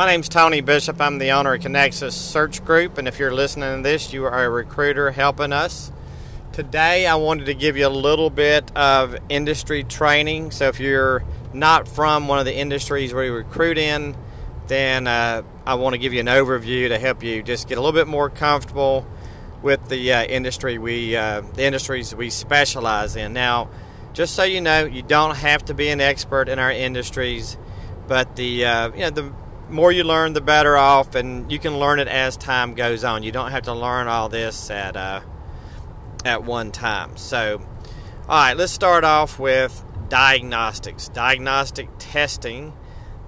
My name's Tony Bishop. I'm the owner of Connexus Search Group, and if you're listening to this, you are a recruiter helping us. Today, I wanted to give you a little bit of industry training. So, if you're not from one of the industries we recruit in, then uh, I want to give you an overview to help you just get a little bit more comfortable with the uh, industry we uh, the industries we specialize in. Now, just so you know, you don't have to be an expert in our industries, but the uh, you know the more you learn, the better off, and you can learn it as time goes on. You don't have to learn all this at uh, at one time. So, all right, let's start off with diagnostics. Diagnostic testing.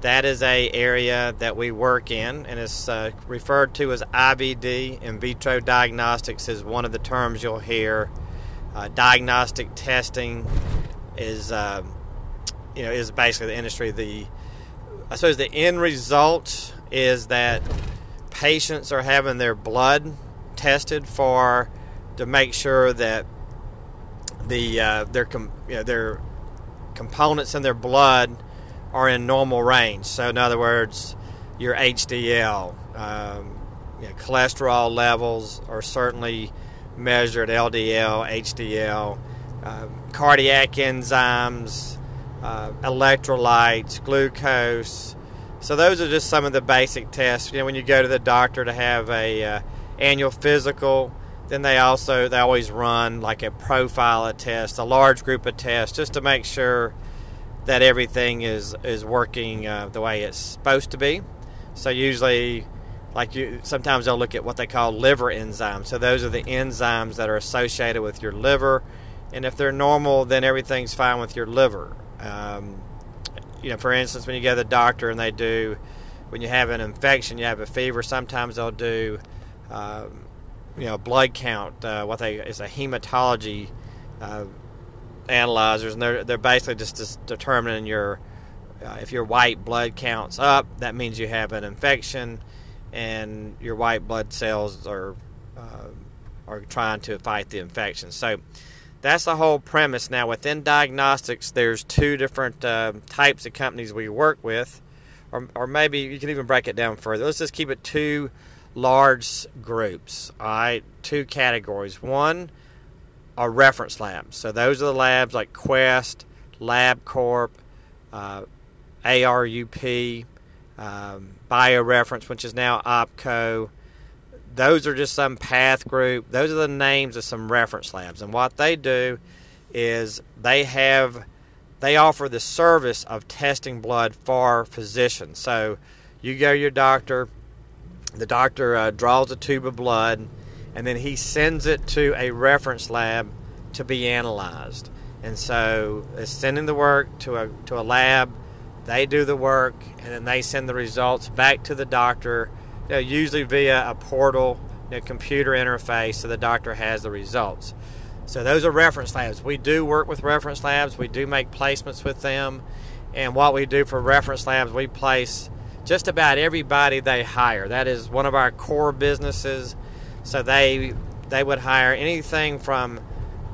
That is a area that we work in, and it's uh, referred to as IVD. In vitro diagnostics is one of the terms you'll hear. Uh, diagnostic testing is, uh, you know, is basically the industry. The I suppose the end result is that patients are having their blood tested for to make sure that the uh, their com- you know, their components in their blood are in normal range. So, in other words, your HDL, um, you know, cholesterol levels are certainly measured LDL, HDL, uh, cardiac enzymes, uh, electrolytes, glucose. So those are just some of the basic tests. You know, when you go to the doctor to have a uh, annual physical, then they also they always run like a profile of tests, a large group of tests, just to make sure that everything is is working uh, the way it's supposed to be. So usually, like you, sometimes they'll look at what they call liver enzymes. So those are the enzymes that are associated with your liver, and if they're normal, then everything's fine with your liver. Um, you know, for instance, when you go to the doctor and they do, when you have an infection, you have a fever. Sometimes they'll do, um, you know, blood count. Uh, what they is a hematology. Uh, analyzers, and they're they're basically just, just determining your uh, if your white blood counts up, that means you have an infection, and your white blood cells are uh, are trying to fight the infection. So that's the whole premise. Now within diagnostics, there's two different uh, types of companies we work with, or or maybe you can even break it down further. Let's just keep it two large groups. All right, two categories. One are reference labs. So those are the labs like Quest, LabCorp, uh, ARUP, um, BioReference, which is now OPKO. Those are just some PathGroup. Those are the names of some reference labs. And what they do is they have they offer the service of testing blood for physicians. So you go to your doctor, the doctor uh, draws a tube of blood and then he sends it to a reference lab to be analyzed. And so it's sending the work to a to a lab. They do the work, and then they send the results back to the doctor. You know, usually via a portal, you know, computer interface, so the doctor has the results. So those are reference labs. We do work with reference labs. We do make placements with them, and what we do for reference labs, we place just about everybody they hire. That is one of our core businesses so they they would hire anything from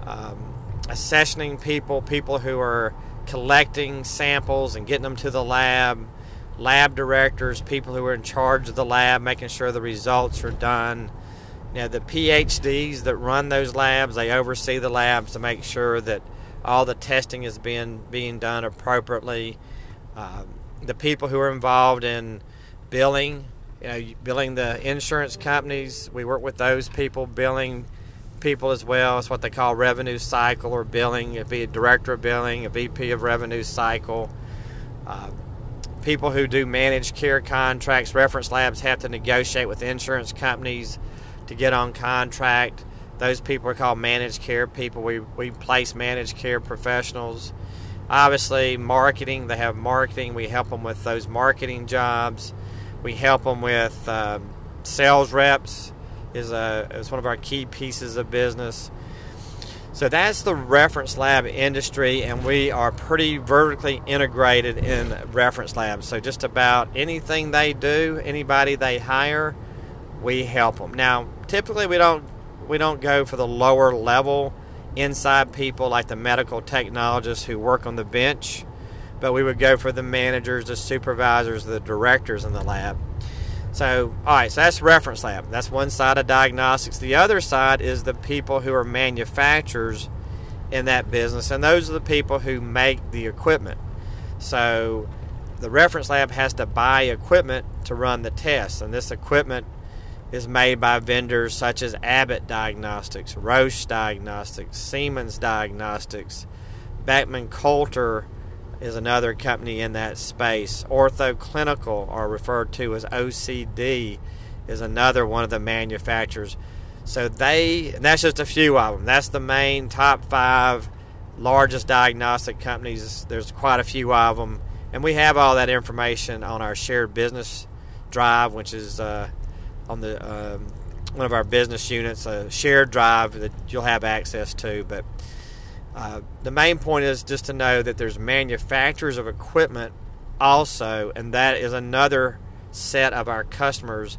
um, accessioning people, people who are collecting samples and getting them to the lab, lab directors, people who are in charge of the lab, making sure the results are done. You know, the PhDs that run those labs, they oversee the labs to make sure that all the testing is being being done appropriately. Um, the people who are involved in billing, you know, billing the insurance companies. We work with those people, billing people as well. It's what they call revenue cycle or billing. It'd be a director of billing, a VP of revenue cycle. Uh, people who do managed care contracts, reference labs have to negotiate with insurance companies to get on contract. Those people are called managed care people. We, we place managed care professionals. Obviously, marketing, they have marketing. We help them with those marketing jobs. We help them with um, sales reps is a is one of our key pieces of business. So that's the reference lab industry, and we are pretty vertically integrated in reference labs. So just about anything they do, anybody they hire, we help them. Now, typically we don't we don't go for the lower level inside people like the medical technologists who work on the bench but we would go for the managers, the supervisors, the directors in the lab. So, all right, so that's reference lab. That's one side of diagnostics. The other side is the people who are manufacturers in that business, and those are the people who make the equipment. So, the reference lab has to buy equipment to run the tests, and this equipment is made by vendors such as Abbott Diagnostics, Roche Diagnostics, Siemens Diagnostics, Beckman Coulter is another company in that space. Ortho Clinical, or referred to as OCD, is another one of the manufacturers. So they, and that's just a few of them. That's the main top five largest diagnostic companies. There's quite a few of them, and we have all that information on our shared business drive, which is uh, on the um, one of our business units, a shared drive that you'll have access to. But uh, the main point is just to know that there's manufacturers of equipment also, and that is another set of our customers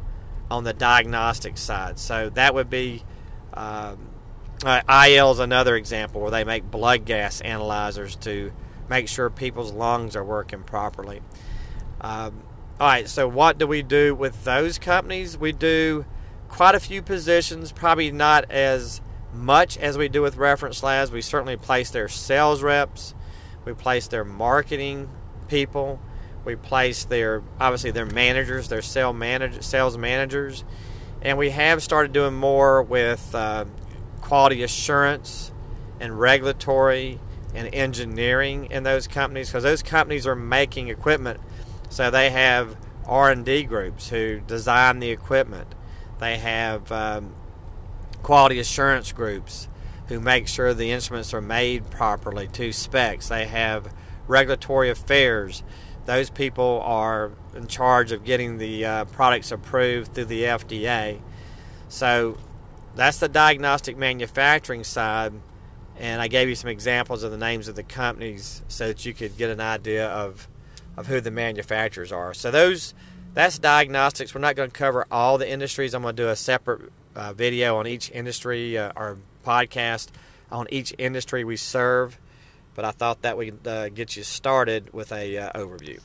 on the diagnostic side. So that would be um, uh, IL is another example where they make blood gas analyzers to make sure people's lungs are working properly. Um, all right, so what do we do with those companies? We do quite a few positions, probably not as much as we do with reference labs. We certainly place their sales reps, we place their marketing people, we place their obviously their managers, their sales manage, sales managers, and we have started doing more with uh, quality assurance and regulatory and engineering in those companies because those companies are making equipment so they have R&D groups who design the equipment. They have um, quality assurance groups who make sure the instruments are made properly to specs. They have regulatory affairs. Those people are in charge of getting the uh, products approved through the FDA. So that's the diagnostic manufacturing side. And I gave you some examples of the names of the companies so that you could get an idea of of who the manufacturers are. So those that's diagnostics. We're not going to cover all the industries. I'm going to do a separate uh, video on each industry uh, or podcast on each industry we serve. But I thought that would uh, get you started with a uh, overview.